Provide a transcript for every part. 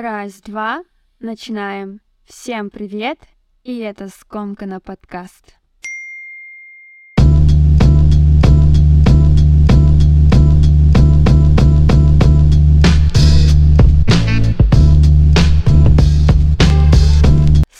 Раз, два, начинаем. Всем привет, и это Скомкана подкаст.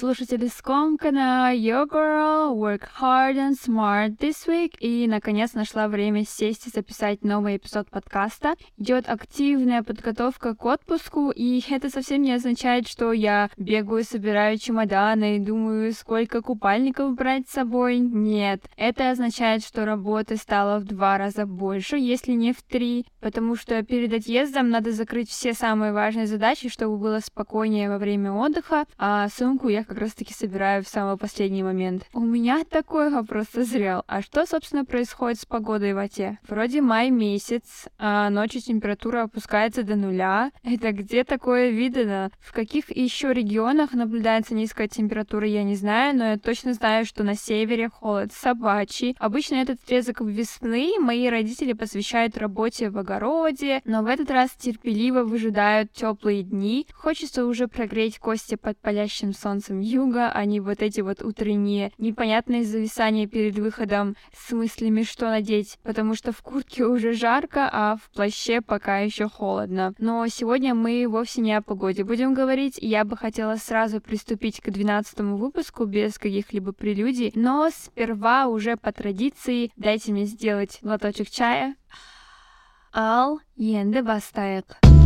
Слушатели Скомкана, Yo Girl, Work Hard and Smart this week. И, наконец, нашла время сесть и записать новый эпизод подкаста. Идет активная подготовка к отпуску, и это совсем не означает, что я бегаю, собираю чемоданы и думаю, сколько купальников брать с собой. Нет, это означает, что работы стало в два раза больше, если не в три, потому что перед отъездом надо закрыть все самые важные задачи, чтобы было спокойнее во время отдыха, а сумку я как раз-таки собираю в самый последний момент. У меня такой вопрос созрел. А что, собственно, происходит с погодой в Оте? Вроде май месяц, а ночью температура опускается до нуля. Это где такое видно? В каких еще регионах наблюдается низкая температура, я не знаю, но я точно знаю, что на севере холод собачий. Обычно этот отрезок весны мои родители посвящают работе в огороде, но в этот раз терпеливо выжидают теплые дни. Хочется уже прогреть кости под палящим солнцем юга, а не вот эти вот утренние непонятные зависания перед выходом с мыслями, что надеть, потому что в куртке уже жарко, а в плаще пока еще холодно. Но сегодня мы вовсе не о погоде будем говорить, я бы хотела сразу приступить к 12 выпуску без каких-либо прелюдий, но сперва уже по традиции дайте мне сделать глоточек чая. Ал енді бастайық.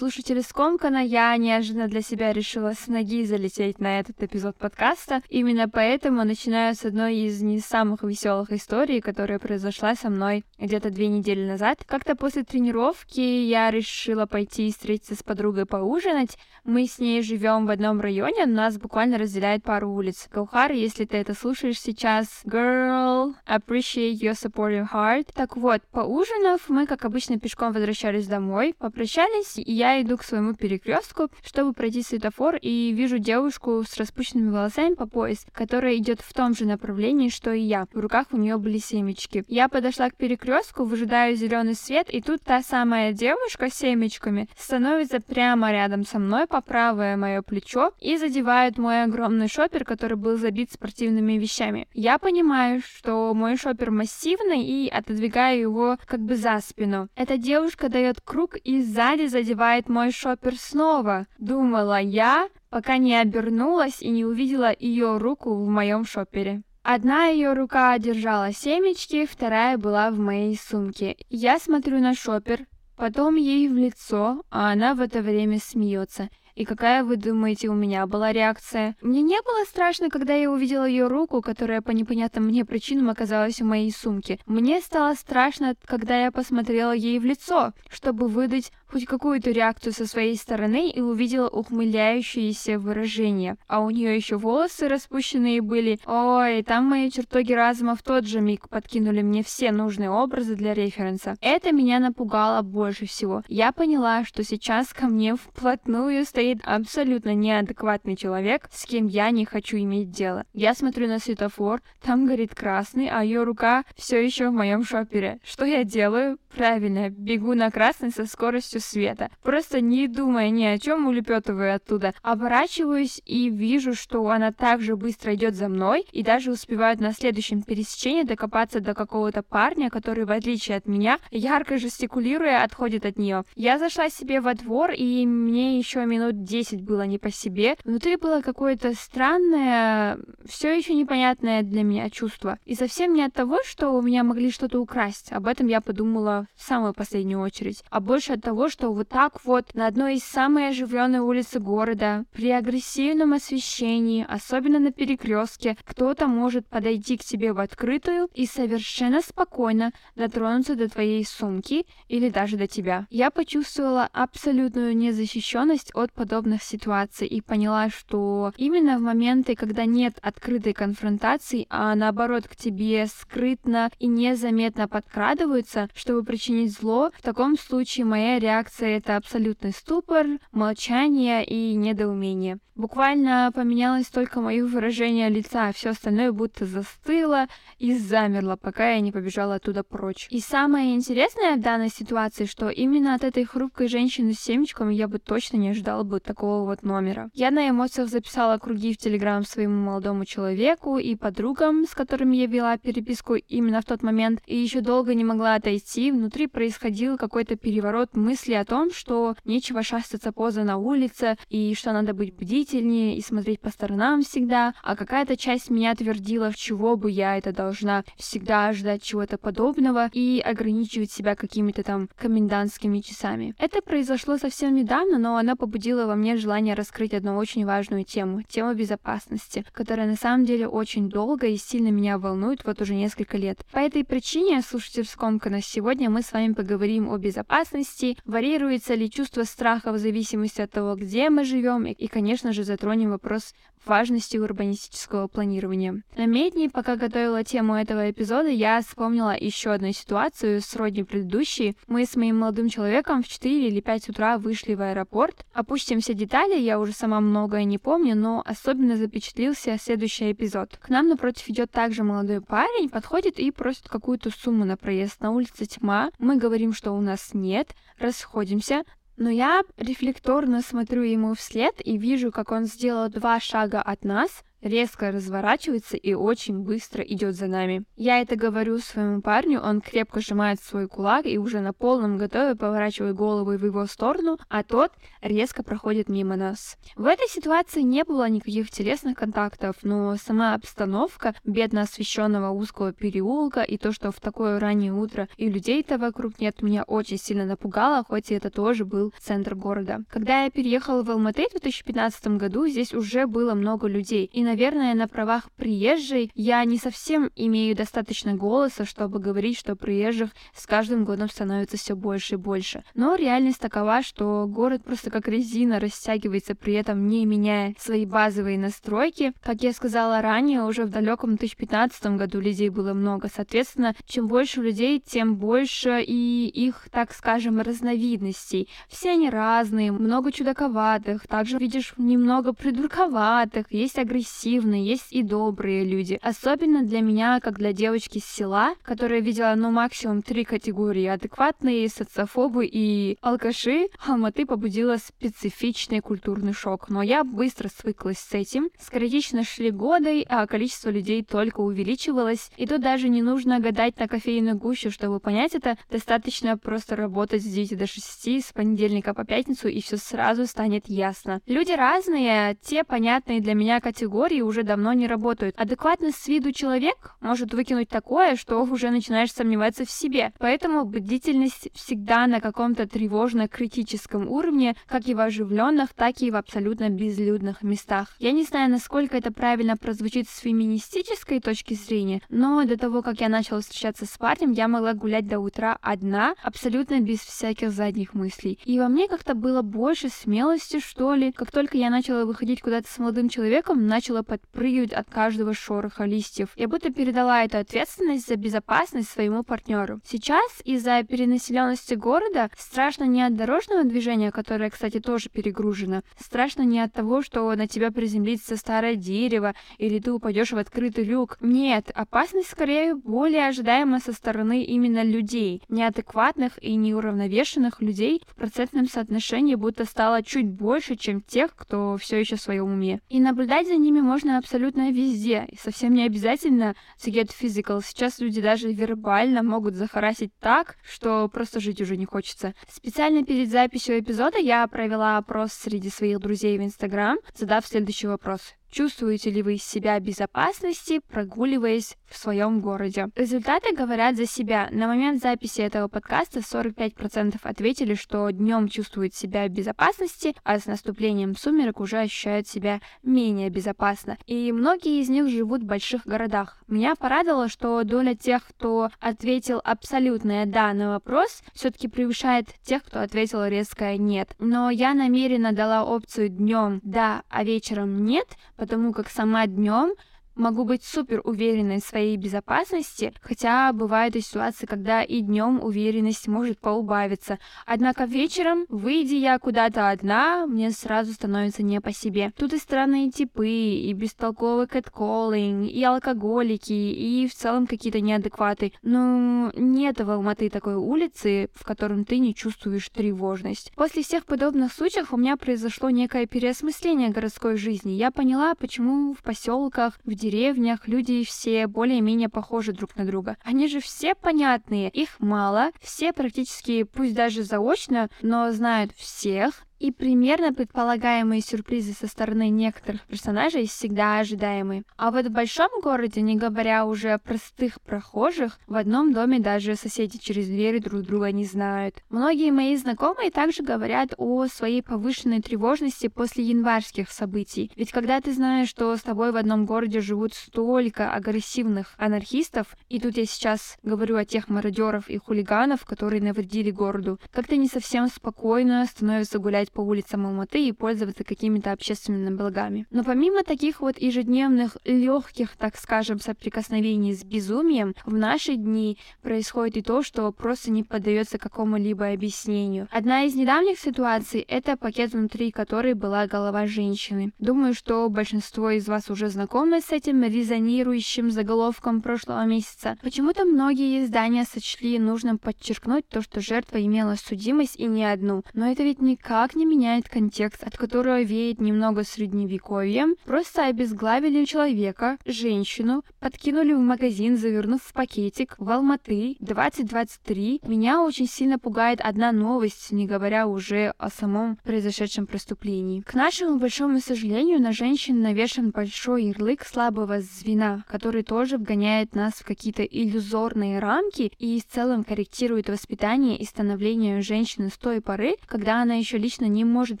Слушатели Скомкана, я неожиданно для себя решила с ноги залететь на этот эпизод подкаста. Именно поэтому начинаю с одной из не самых веселых историй, которая произошла со мной где-то две недели назад. Как-то после тренировки я решила пойти и встретиться с подругой поужинать. Мы с ней живем в одном районе, нас буквально разделяет пару улиц. Гаухар, если ты это слушаешь сейчас, girl, appreciate your supportive heart. Так вот, поужинав, мы, как обычно, пешком возвращались домой, попрощались, и я иду к своему перекрестку, чтобы пройти светофор, и вижу девушку с распущенными волосами по пояс, которая идет в том же направлении, что и я. В руках у нее были семечки. Я подошла к перекрестку, выжидаю зеленый свет, и тут та самая девушка с семечками становится прямо рядом со мной по правое мое плечо и задевает мой огромный шопер, который был забит спортивными вещами. Я понимаю, что мой шопер массивный и отодвигаю его как бы за спину. Эта девушка дает круг и сзади задевает мой шопер снова, думала я, пока не обернулась и не увидела ее руку в моем шопере. Одна ее рука держала семечки, вторая была в моей сумке. Я смотрю на шопер, потом ей в лицо, а она в это время смеется. И какая, вы думаете, у меня была реакция? Мне не было страшно, когда я увидела ее руку, которая по непонятным мне причинам оказалась в моей сумке. Мне стало страшно, когда я посмотрела ей в лицо, чтобы выдать хоть какую-то реакцию со своей стороны и увидела ухмыляющееся выражение. А у нее еще волосы распущенные были. Ой, там мои чертоги разума в тот же миг подкинули мне все нужные образы для референса. Это меня напугало больше всего. Я поняла, что сейчас ко мне вплотную стоит абсолютно неадекватный человек, с кем я не хочу иметь дело. Я смотрю на светофор, там горит красный, а ее рука все еще в моем шопере. Что я делаю? Правильно, бегу на красный со скоростью света. Просто не думая ни о чем, улепетываю оттуда. Оборачиваюсь и вижу, что она так же быстро идет за мной и даже успевает на следующем пересечении докопаться до какого-то парня, который, в отличие от меня, ярко жестикулируя, отходит от нее. Я зашла себе во двор, и мне еще минут 10 было не по себе. Внутри было какое-то странное, все еще непонятное для меня чувство. И совсем не от того, что у меня могли что-то украсть. Об этом я подумала в самую последнюю очередь. А больше от того, что вот так вот на одной из самой оживленной улицы города, при агрессивном освещении, особенно на перекрестке, кто-то может подойти к тебе в открытую и совершенно спокойно дотронуться до твоей сумки или даже до тебя. Я почувствовала абсолютную незащищенность от подобных ситуаций и поняла, что именно в моменты, когда нет открытой конфронтации, а наоборот к тебе скрытно и незаметно подкрадываются, чтобы причинить зло, в таком случае моя реакция это абсолютный ступор, молчание и недоумение. Буквально поменялось только мое выражение лица, а все остальное будто застыло и замерло, пока я не побежала оттуда прочь. И самое интересное в данной ситуации, что именно от этой хрупкой женщины с семечком я бы точно не ожидала бы такого вот номера. Я на эмоциях записала круги в Телеграм своему молодому человеку и подругам, с которыми я вела переписку именно в тот момент, и еще долго не могла отойти. Внутри происходил какой-то переворот мысли о том, что нечего шастаться поза на улице, и что надо быть внимательнее и смотреть по сторонам всегда, а какая-то часть меня твердила, в чего бы я это должна всегда ждать чего-то подобного и ограничивать себя какими-то там комендантскими часами. Это произошло совсем недавно, но она побудила во мне желание раскрыть одну очень важную тему, тему безопасности, которая на самом деле очень долго и сильно меня волнует вот уже несколько лет. По этой причине, слушайте скомканно, сегодня мы с вами поговорим о безопасности, варьируется ли чувство страха в зависимости от того, где мы живем, и, конечно же, затронем вопрос важности урбанистического планирования. На медне, пока готовила тему этого эпизода, я вспомнила еще одну ситуацию сродни предыдущей. Мы с моим молодым человеком в 4 или 5 утра вышли в аэропорт. Опустим все детали, я уже сама многое не помню, но особенно запечатлился следующий эпизод. К нам напротив идет также молодой парень, подходит и просит какую-то сумму на проезд. На улице тьма, мы говорим, что у нас нет, расходимся, но я рефлекторно смотрю ему вслед и вижу, как он сделал два шага от нас, резко разворачивается и очень быстро идет за нами. Я это говорю своему парню, он крепко сжимает свой кулак и уже на полном готове поворачивает голову в его сторону, а тот резко проходит мимо нас. В этой ситуации не было никаких телесных контактов, но сама обстановка бедно освещенного узкого переулка и то, что в такое раннее утро и людей-то вокруг нет, меня очень сильно напугало, хоть и это тоже был центр города. Когда я переехала в Алматы в 2015 году, здесь уже было много людей, и наверное, на правах приезжей я не совсем имею достаточно голоса, чтобы говорить, что приезжих с каждым годом становится все больше и больше. Но реальность такова, что город просто как резина растягивается, при этом не меняя свои базовые настройки. Как я сказала ранее, уже в далеком 2015 году людей было много. Соответственно, чем больше людей, тем больше и их, так скажем, разновидностей. Все они разные, много чудаковатых, также видишь немного придурковатых, есть агрессивных, агрессивные, есть и добрые люди. Особенно для меня, как для девочки с села, которая видела, ну, максимум три категории. Адекватные, социофобы и алкаши, Алматы побудила специфичный культурный шок. Но я быстро свыклась с этим. Скоротечно шли годы, а количество людей только увеличивалось. И тут даже не нужно гадать на кофейную гущу, чтобы понять это. Достаточно просто работать с 9 до 6, с понедельника по пятницу, и все сразу станет ясно. Люди разные, те понятные для меня категории, теории уже давно не работают. Адекватный с виду человек может выкинуть такое, что уже начинаешь сомневаться в себе. Поэтому бдительность всегда на каком-то тревожно-критическом уровне, как и в оживленных, так и в абсолютно безлюдных местах. Я не знаю, насколько это правильно прозвучит с феминистической точки зрения, но до того, как я начала встречаться с парнем, я могла гулять до утра одна, абсолютно без всяких задних мыслей. И во мне как-то было больше смелости, что ли. Как только я начала выходить куда-то с молодым человеком, начала начала подпрыгивать от каждого шороха листьев. Я будто передала эту ответственность за безопасность своему партнеру. Сейчас из-за перенаселенности города страшно не от дорожного движения, которое, кстати, тоже перегружено. Страшно не от того, что на тебя приземлится старое дерево или ты упадешь в открытый люк. Нет, опасность скорее более ожидаема со стороны именно людей. Неадекватных и неуравновешенных людей в процентном соотношении будто стало чуть больше, чем тех, кто все еще в своем уме. И наблюдать за ними можно абсолютно везде, и совсем не обязательно to get physical. Сейчас люди даже вербально могут захарасить так, что просто жить уже не хочется. Специально перед записью эпизода я провела опрос среди своих друзей в Инстаграм, задав следующий вопрос. Чувствуете ли вы себя в безопасности, прогуливаясь в своем городе. Результаты говорят за себя. На момент записи этого подкаста 45% ответили, что днем чувствуют себя в безопасности, а с наступлением сумерек уже ощущают себя менее безопасно. И многие из них живут в больших городах. Меня порадовало, что доля тех, кто ответил абсолютное «да» на вопрос, все-таки превышает тех, кто ответил резкое «нет». Но я намеренно дала опцию днем «да», а вечером «нет», потому как сама днем могу быть супер уверенной в своей безопасности, хотя бывают и ситуации, когда и днем уверенность может поубавиться. Однако вечером, выйдя я куда-то одна, мне сразу становится не по себе. Тут и странные типы, и бестолковый кэтколлинг, и алкоголики, и в целом какие-то неадекваты. Ну, нет в Алматы такой улицы, в котором ты не чувствуешь тревожность. После всех подобных случаев у меня произошло некое переосмысление городской жизни. Я поняла, почему в поселках, в деревнях люди все более-менее похожи друг на друга. Они же все понятные, их мало, все практически, пусть даже заочно, но знают всех, и примерно предполагаемые сюрпризы со стороны некоторых персонажей всегда ожидаемы. А вот в большом городе, не говоря уже о простых прохожих, в одном доме даже соседи через двери друг друга не знают. Многие мои знакомые также говорят о своей повышенной тревожности после январских событий. Ведь когда ты знаешь, что с тобой в одном городе живут столько агрессивных анархистов, и тут я сейчас говорю о тех мародеров и хулиганов, которые навредили городу, как-то не совсем спокойно становится гулять гулять по улицам Алматы и пользоваться какими-то общественными благами. Но помимо таких вот ежедневных легких, так скажем, соприкосновений с безумием, в наши дни происходит и то, что просто не поддается какому-либо объяснению. Одна из недавних ситуаций — это пакет внутри которой была голова женщины. Думаю, что большинство из вас уже знакомы с этим резонирующим заголовком прошлого месяца. Почему-то многие издания сочли нужным подчеркнуть то, что жертва имела судимость и не одну. Но это ведь никак не не меняет контекст, от которого веет немного средневековьем. Просто обезглавили человека, женщину, подкинули в магазин, завернув в пакетик в Алматы 2023. Меня очень сильно пугает одна новость, не говоря уже о самом произошедшем преступлении. К нашему большому сожалению, на женщин навешен большой ярлык слабого звена, который тоже вгоняет нас в какие-то иллюзорные рамки и в целом корректирует воспитание и становление женщины с той поры, когда она еще лично не может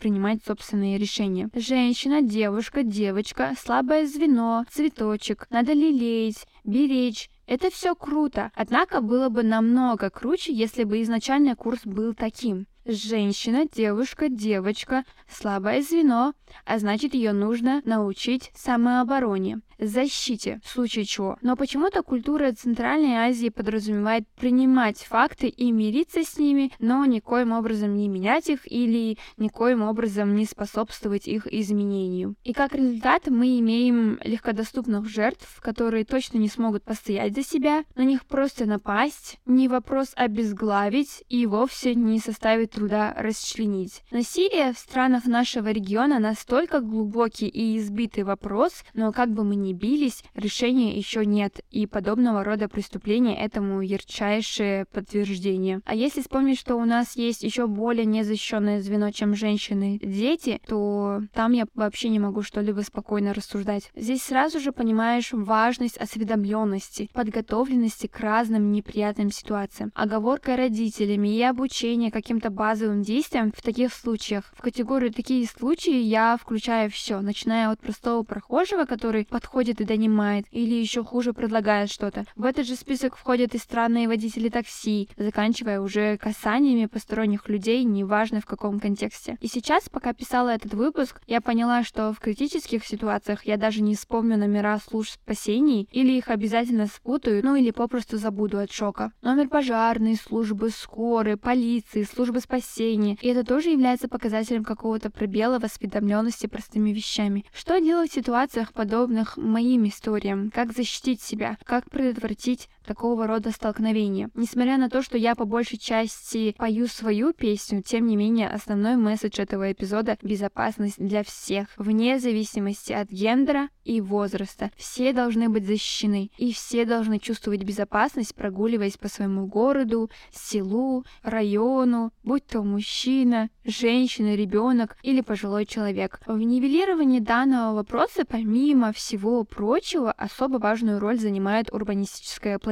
принимать собственные решения. Женщина, девушка, девочка, слабое звено, цветочек, надо лелеять, беречь, это все круто, однако было бы намного круче, если бы изначально курс был таким. Женщина, девушка, девочка, слабое звено, а значит ее нужно научить самообороне защите, в случае чего. Но почему-то культура Центральной Азии подразумевает принимать факты и мириться с ними, но никоим образом не менять их или никоим образом не способствовать их изменению. И как результат мы имеем легкодоступных жертв, которые точно не смогут постоять за себя, на них просто напасть, не вопрос обезглавить и вовсе не составит труда расчленить. Насилие в странах нашего региона настолько глубокий и избитый вопрос, но как бы мы ни бились, решения еще нет, и подобного рода преступления этому ярчайшее подтверждение. А если вспомнить, что у нас есть еще более незащищенное звено, чем женщины, дети, то там я вообще не могу что-либо спокойно рассуждать. Здесь сразу же понимаешь важность осведомленности, подготовленности к разным неприятным ситуациям, оговорка родителями и обучение каким-то базовым действиям в таких случаях. В категорию такие случаи я включаю все, начиная от простого прохожего, который подходит и донимает, или еще хуже предлагает что-то. В этот же список входят и странные водители такси, заканчивая уже касаниями посторонних людей, неважно в каком контексте. И сейчас, пока писала этот выпуск, я поняла, что в критических ситуациях я даже не вспомню номера служб спасений, или их обязательно спутаю, ну или попросту забуду от шока. Номер пожарной, службы скорой, полиции, службы спасения. И это тоже является показателем какого-то пробела в осведомленности простыми вещами. Что делать в ситуациях подобных моим историям, как защитить себя, как предотвратить такого рода столкновения. Несмотря на то, что я по большей части пою свою песню, тем не менее основной месседж этого эпизода — безопасность для всех, вне зависимости от гендера и возраста. Все должны быть защищены, и все должны чувствовать безопасность, прогуливаясь по своему городу, селу, району, будь то мужчина, женщина, ребенок или пожилой человек. В нивелировании данного вопроса, помимо всего прочего, особо важную роль занимает урбанистическое планирование.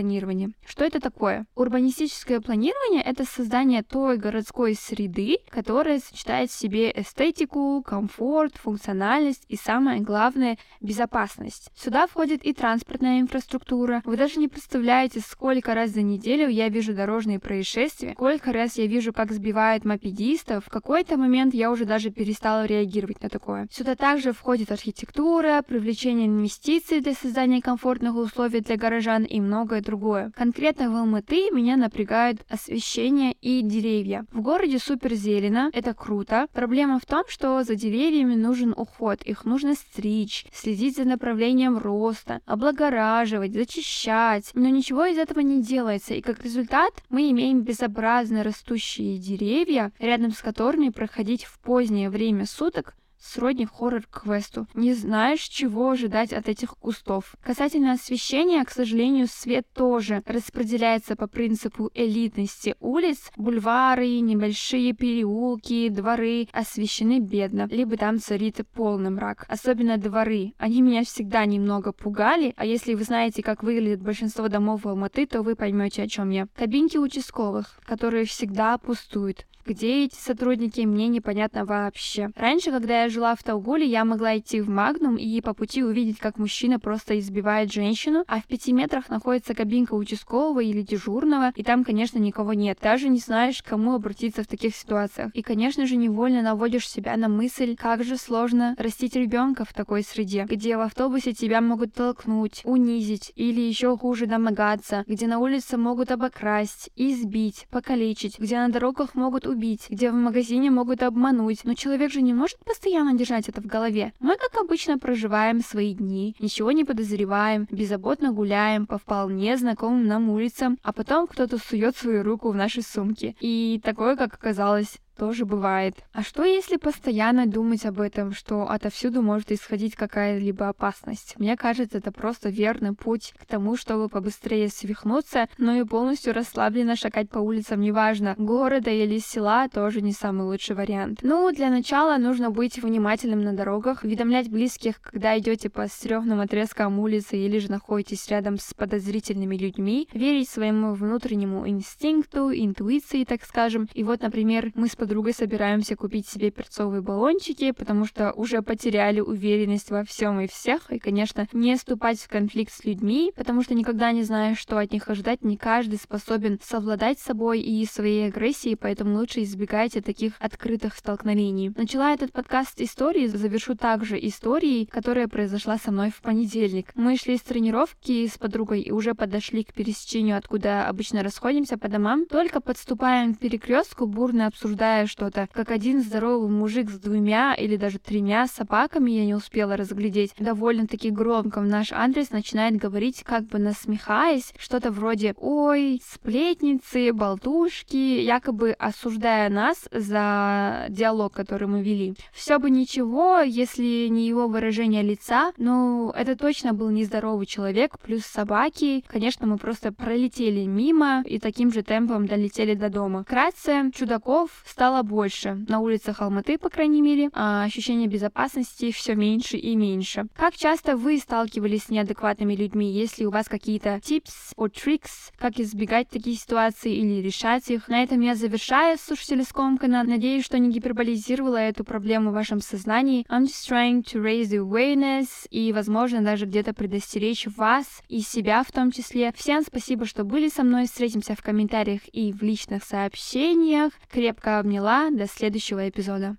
Что это такое? Урбанистическое планирование — это создание той городской среды, которая сочетает в себе эстетику, комфорт, функциональность и, самое главное, безопасность. Сюда входит и транспортная инфраструктура. Вы даже не представляете, сколько раз за неделю я вижу дорожные происшествия, сколько раз я вижу, как сбивают мопедистов. В какой-то момент я уже даже перестала реагировать на такое. Сюда также входит архитектура, привлечение инвестиций для создания комфортных условий для горожан и многое другое. Конкретно в Алматы меня напрягают освещение и деревья. В городе супер зелено, это круто. Проблема в том, что за деревьями нужен уход, их нужно стричь, следить за направлением роста, облагораживать, зачищать. Но ничего из этого не делается, и как результат мы имеем безобразно растущие деревья, рядом с которыми проходить в позднее время суток сродни хоррор-квесту. Не знаешь, чего ожидать от этих кустов. Касательно освещения, к сожалению, свет тоже распределяется по принципу элитности улиц. Бульвары, небольшие переулки, дворы освещены бедно, либо там царит полный мрак. Особенно дворы. Они меня всегда немного пугали, а если вы знаете, как выглядит большинство домов в Алматы, то вы поймете, о чем я. Кабинки участковых, которые всегда пустуют. Где эти сотрудники, мне непонятно вообще. Раньше, когда я жила в Таугуле, я могла идти в Магнум и по пути увидеть, как мужчина просто избивает женщину, а в пяти метрах находится кабинка участкового или дежурного, и там, конечно, никого нет. Даже не знаешь, к кому обратиться в таких ситуациях. И, конечно же, невольно наводишь себя на мысль, как же сложно растить ребенка в такой среде, где в автобусе тебя могут толкнуть, унизить или еще хуже домогаться, где на улице могут обокрасть, избить, покалечить, где на дорогах могут убить убить, где в магазине могут обмануть, но человек же не может постоянно держать это в голове. Мы, как обычно, проживаем свои дни, ничего не подозреваем, беззаботно гуляем по вполне знакомым нам улицам, а потом кто-то сует свою руку в наши сумки. И такое, как оказалось, тоже бывает. А что если постоянно думать об этом, что отовсюду может исходить какая-либо опасность? Мне кажется, это просто верный путь к тому, чтобы побыстрее свихнуться, но и полностью расслабленно шагать по улицам, неважно, города или села, тоже не самый лучший вариант. Ну, для начала нужно быть внимательным на дорогах, уведомлять близких, когда идете по стрёмным отрезкам улицы или же находитесь рядом с подозрительными людьми, верить своему внутреннему инстинкту, интуиции, так скажем. И вот, например, мы с подругой собираемся купить себе перцовые баллончики, потому что уже потеряли уверенность во всем и всех. И, конечно, не вступать в конфликт с людьми, потому что никогда не знаешь, что от них ожидать. Не каждый способен совладать с собой и своей агрессией, поэтому лучше избегайте таких открытых столкновений. Начала этот подкаст истории, завершу также историей, которая произошла со мной в понедельник. Мы шли с тренировки с подругой и уже подошли к пересечению, откуда обычно расходимся по домам. Только подступаем к перекрестку, бурно обсуждая читая что-то, как один здоровый мужик с двумя или даже тремя собаками, я не успела разглядеть, довольно-таки громко в наш адрес начинает говорить, как бы насмехаясь, что-то вроде «Ой, сплетницы, болтушки», якобы осуждая нас за диалог, который мы вели. Все бы ничего, если не его выражение лица, но это точно был нездоровый человек, плюс собаки. Конечно, мы просто пролетели мимо и таким же темпом долетели до дома. Вкратце, чудаков стал стало больше. На улицах Алматы, по крайней мере, а ощущение безопасности все меньше и меньше. Как часто вы сталкивались с неадекватными людьми? Если у вас какие-то tips or tricks, как избегать такие ситуации или решать их? На этом я завершаю, слушатели скомкана. Надеюсь, что не гиперболизировала эту проблему в вашем сознании. I'm just trying to raise the awareness и, возможно, даже где-то предостеречь вас и себя в том числе. Всем спасибо, что были со мной. Встретимся в комментариях и в личных сообщениях. Крепко обняла. До следующего эпизода.